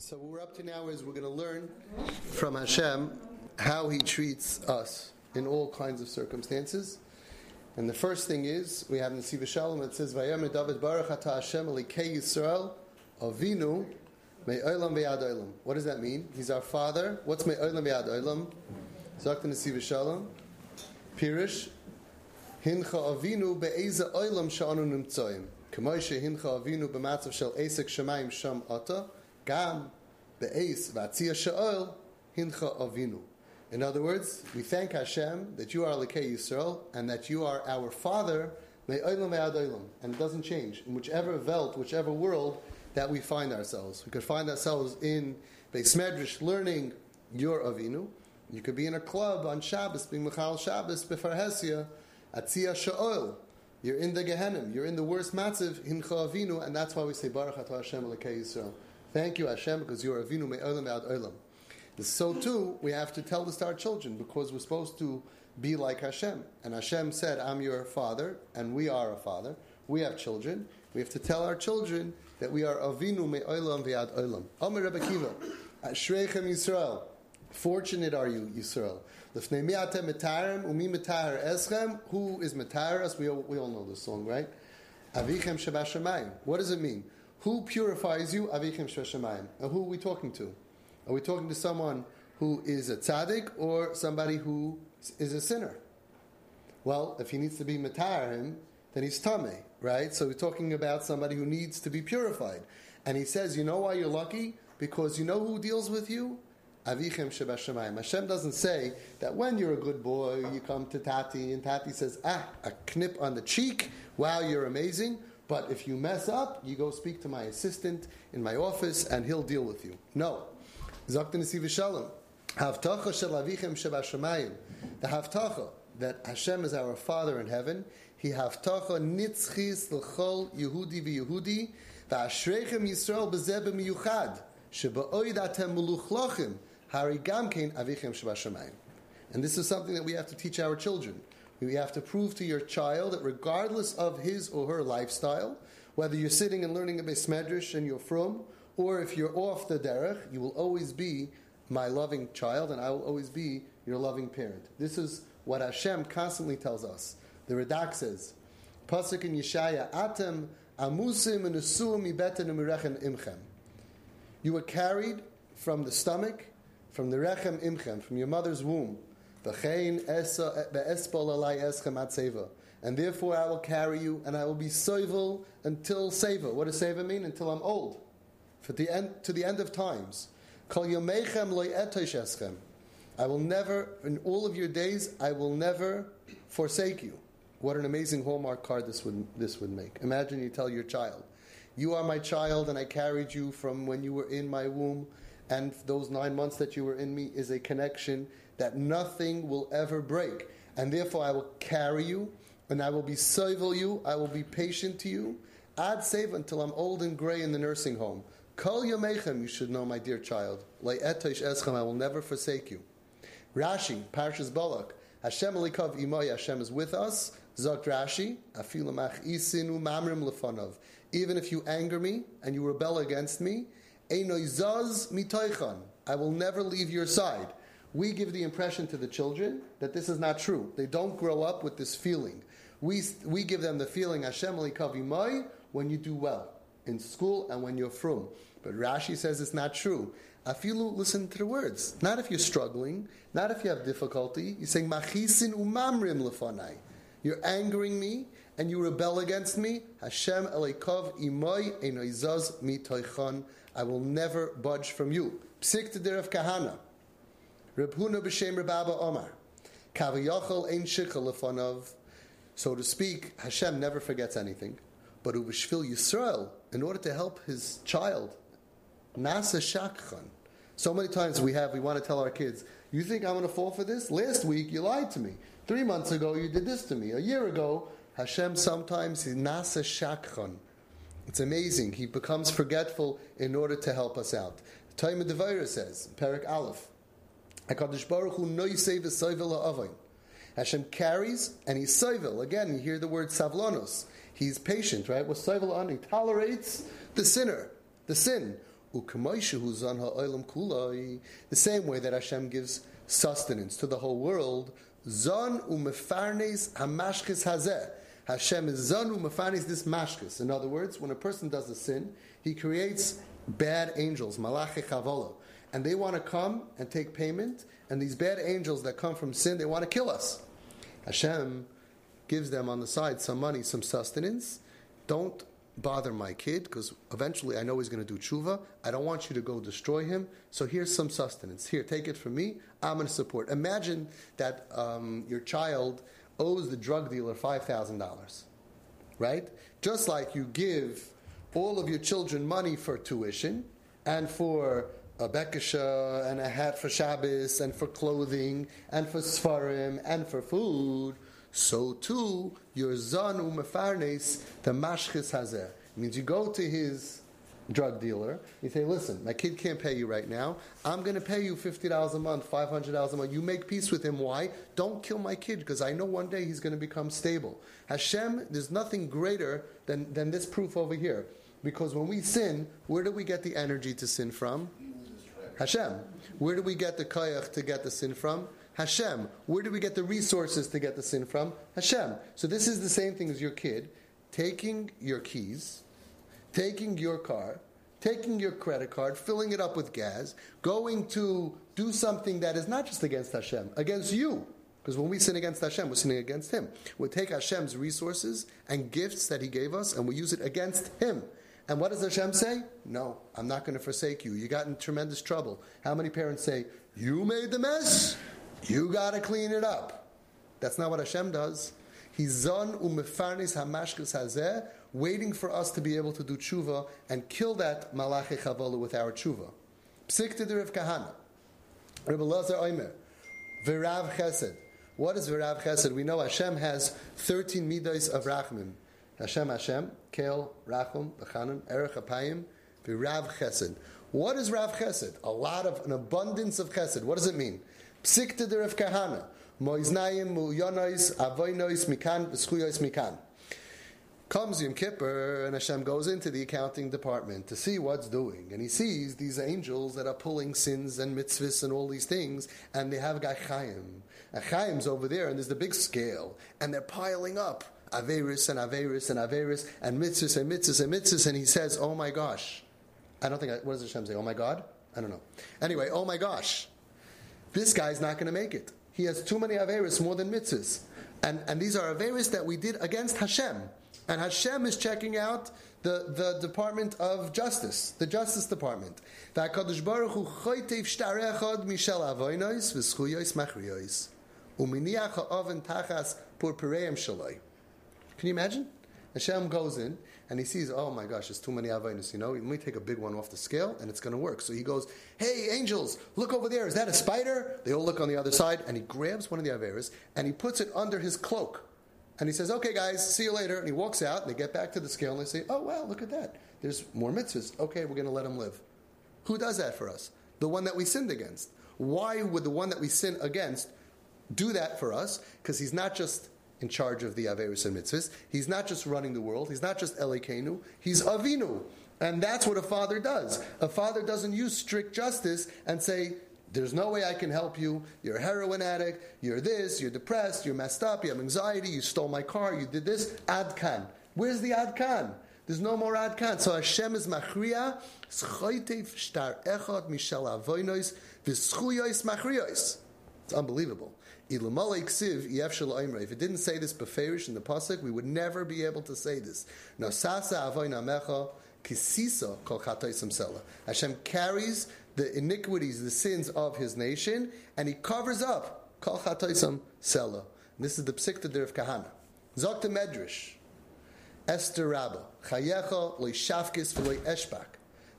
So what we're up to now is we're going to learn from Hashem how He treats us in all kinds of circumstances. And the first thing is we have in the Siva Shalom it says Vayem David Baruch Ata Hashem Elikei Yisrael Avinu Me'olam Ve'ad Olam. What does that mean? He's our Father. What's Me'olam Ve'ad Olam? Zakt in the Siva Shalom. Pirish Hincha Avinu Be'eza Olam Sha'anu Nimtzoyim. K'moishe Hincha Avinu B'matzav Shel Esek Shemayim Sham Ata. Gam she'ol hincha avinu. In other words, we thank Hashem that you are Lekei Yisrael and that you are our Father. And it doesn't change. In whichever velt, whichever world that we find ourselves. We could find ourselves in Beis Medrash learning your Avinu. You could be in a club on Shabbos, being Michal Shabbos, Befarhesia, Atzia Sha'ol. You're in the Gehenim. You're in the worst matziv, Hincha Avinu, and that's why we say Baruch Atah Hashem Lekei Yisrael. Thank you, Hashem, because you are Avinu Me'olam Me'ad Olam. So too, we have to tell this to our children because we're supposed to be like Hashem. And Hashem said, I'm your father, and we are a father. We have children. We have to tell our children that we are Avinu Me'olam Ve'ad Olam. Omer Rebbe Kiva, Ashreichem Yisrael. Fortunate are you, Yisrael. L'fnei mi'atem metarim umi metahar eschem. Who is metahar us? We all, we all know this song, right? Avichem Shabashamayim. What does it mean? Who purifies you? Avichem Sheshamayim. And who are we talking to? Are we talking to someone who is a tzaddik or somebody who is a sinner? Well, if he needs to be matarim, then he's tame, right? So we're talking about somebody who needs to be purified. And he says, you know why you're lucky? Because you know who deals with you? Avichem Shebashamayim. Hashem doesn't say that when you're a good boy, you come to Tati and Tati says, ah, a knip on the cheek. Wow, you're amazing. But if you mess up, you go speak to my assistant in my office and he'll deal with you. No. Shel avichem. The havtacha that Hashem is our Father in heaven. He havtacha nitzchis l'chol Yehudi v'Yehudi v'ashrechem Yisrael b'zeh b'miyuchad sheba'oid atem muluchlachim hari gamkein avichem. And this is something that we have to teach our children. We have to prove to your child that regardless of his or her lifestyle, whether you're sitting and learning a Beis Medrash and you're from, or if you're off the derech, you will always be my loving child, and I will always be your loving parent. This is what Hashem constantly tells us. The Radak says, Pasuk in Yeshaya, Atem amusim and usuim ibeten imchem. You were carried from the stomach, from the rechem imchem, from your mother's womb. And therefore I will carry you, and I will be soivel until seva. What does seva mean? Until I'm old. For the end, to the end of times. I will never, in all of your days, I will never forsake you. What an amazing hallmark card this would, this would make. Imagine you tell your child, You are my child, and I carried you from when you were in my womb, and those nine months that you were in me is a connection that nothing will ever break. And therefore, I will carry you, and I will be civil you, I will be patient to you. Ad save until I'm old and gray in the nursing home. Kol yomechem, you should know, my dear child. Le etosh eschem, I will never forsake you. Rashi, Parshas Balak, Hashem alikav imoy, Hashem is with us. Zok Rashi, afilamach isinu mamrim lefanov. Even if you anger me and you rebel against me, einoizaz mitoichan. I will never leave your side we give the impression to the children that this is not true. They don't grow up with this feeling. We, we give them the feeling, Hashem kavimai, when you do well in school and when you're frum. But Rashi says it's not true. Afilu, listen to the words. Not if you're struggling, not if you have difficulty. You're saying, Machisin umamrim lefanai. You're angering me and you rebel against me. Hashem elikav imoi enoizaz mitoichan. I will never budge from you. Psik to kahana. Reb Huna b'shem Reb Abba Omar. Kavayachal ein shichel lefanov. So to speak, Hashem never forgets anything. But Ubishvil Yisrael, in order to help his child, Nasa Shakchan. So many times we have, we want to tell our kids, you think I'm going to fall for this? Last week you lied to me. Three months ago you did this to me. A year ago, Hashem sometimes is Nasa Shakchan. It's amazing. He becomes forgetful in order to help us out. The Taimah Devaira says, Perik Aleph, HaKadosh Baruch Hu noisei v'soivel ha'avoin. Hashem carries and he's soivel. Again, you hear the word savlonos. He's patient, right? What soivel on? He tolerates the sinner, the sin. The same way that Hashem gives sustenance to the whole world. Zon umefarnes hamashkes hazeh. Hashem is zon umefarnes this mashkes. In other words, when a person does a sin, he creates bad angels, malache chavolo, and they want to come and take payment. And these bad angels that come from sin, they want to kill us. Hashem gives them on the side some money, some sustenance. Don't bother my kid because eventually I know he's going to do tshuva. I don't want you to go destroy him. So here's some sustenance. Here, take it from me. I'm going to support. Imagine that um, your child owes the drug dealer $5,000, right? Just like you give all of your children money for tuition and for a bekasha and a hat for Shabbos and for clothing and for svarim and for food – so too your zan umefarnes the mashchis hazeh. means you go to his drug dealer, you say, listen, my kid can't pay you right now. I'm going to pay you $50 a month, $500 a month. You make peace with him. Why? Don't kill my kid because I know one day he's going to become stable. Hashem, there's nothing greater than, than this proof over here. Because when we sin, where do we get the energy to sin from? Hashem. Where do we get the kayach to get the sin from? Hashem. Where do we get the resources to get the sin from? Hashem. So this is the same thing as your kid taking your keys, taking your car, taking your credit card, filling it up with gas, going to do something that is not just against Hashem, against you. Because when we sin against Hashem, we're sinning against Him. We take Hashem's resources and gifts that He gave us and we use it against Him. And what does Hashem say? No, I'm not going to forsake you. You got in tremendous trouble. How many parents say, You made the mess? You got to clean it up. That's not what Hashem does. He's zon umefarnis hamashkes hazeh, waiting for us to be able to do tshuva and kill that malachi chavalu with our tshuva. Psik to the Rav Kahana. Rabbi Lazar Oimer. Virav chesed. What is Virav chesed? We know Hashem has 13 midas of rachmim. Hashem Hashem, Kel, Rachum, Bechanim, Erech Apayim, Virav chesed. What is Rav chesed? A lot of, an abundance of chesed. What does it mean? Psikta de Rav Kahana. Moiznayim, Mulyonois, Avoinois, Mikan, V'schuyois, Mikan. Comes Yom Kippur, and Hashem goes into the accounting department to see what's doing. And he sees these angels that are pulling sins and mitzvahs and all these things, and they have. And Chaim's over there, and there's the big scale, and they're piling up. Averis and Averis and Averis and mitzvahs and mitzvahs and mitzvahs, and he says, Oh my gosh. I don't think, I, what does Hashem say? Oh my God? I don't know. Anyway, oh my gosh this guy's not going to make it. He has too many Averis, more than mitzvahs. And, and these are Averis that we did against Hashem. And Hashem is checking out the, the Department of Justice, the Justice Department. Can you imagine? Hashem goes in and he sees, oh my gosh, there's too many Avainus, you know, let me take a big one off the scale and it's going to work. So he goes, hey, angels, look over there. Is that a spider? They all look on the other side and he grabs one of the Averas and he puts it under his cloak. And he says, okay, guys, see you later. And he walks out and they get back to the scale and they say, oh, wow, look at that. There's more mitzvahs. Okay, we're going to let him live. Who does that for us? The one that we sinned against. Why would the one that we sin against do that for us? Because he's not just in charge of the Averis and Mitzvahs. He's not just running the world. He's not just Elikenu. He's Avinu. And that's what a father does. A father doesn't use strict justice and say, there's no way I can help you. You're a heroin addict. You're this. You're depressed. You're messed up. You have anxiety. You stole my car. You did this. Adkan. Where's the Adkan? There's no more Adkan. So Hashem is machriyois. It's unbelievable. If it didn't say this beferish in the pasuk, we would never be able to say this. Hashem carries the iniquities, the sins of his nation, and he covers up. This is the psikta of kahana. Zok medrash. Esther Rabba. Chayecha loy shafkis v'loy eshbak.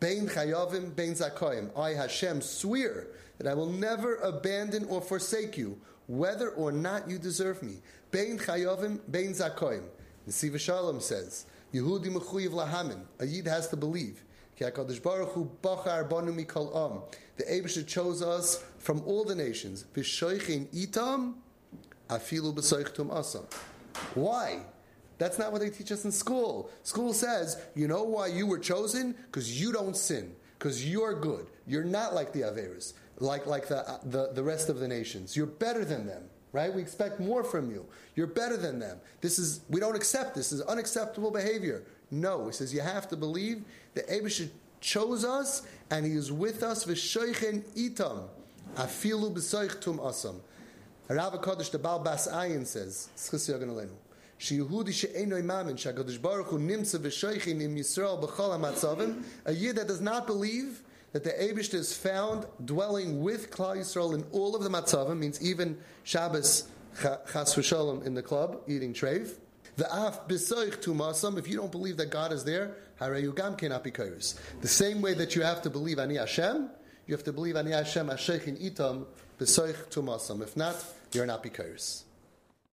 Bein chayavim, bein zakoyim. I Hashem swear that I will never abandon or forsake you whether or not you deserve me. Bein chayovim, bein zakoim. Nesiva Shalom says, Yehudi mechuyev lahamin. A yid has to believe. The Abisha chose us from all the nations. Itam, afilu. Why? That's not what they teach us in school. School says, you know why you were chosen? Because you don't sin. Because you're good. You're not like the Averis, like, like the, the, the rest of the nations. You're better than them, right? We expect more from you. You're better than them. This is, we don't accept this. This is unacceptable behavior. No, he says you have to believe that Abishah chose us and he is with us, v'shoichen itam, afilu b'soich tum asam. Rav HaKadosh, the Baal Bas Ayin says, a yid that does not believe that the Abishta is found dwelling with Klal Yisrael in all of the matzavim, means even Shabbos chas Shalom in the club, eating treif. The af b'soich tumasam, if you don't believe that God is there, harayu gam cannot be. The same way that you have to believe ani Hashem, you have to believe ani Hashem asheichin itam b'soich tumasam. If not, you're not be.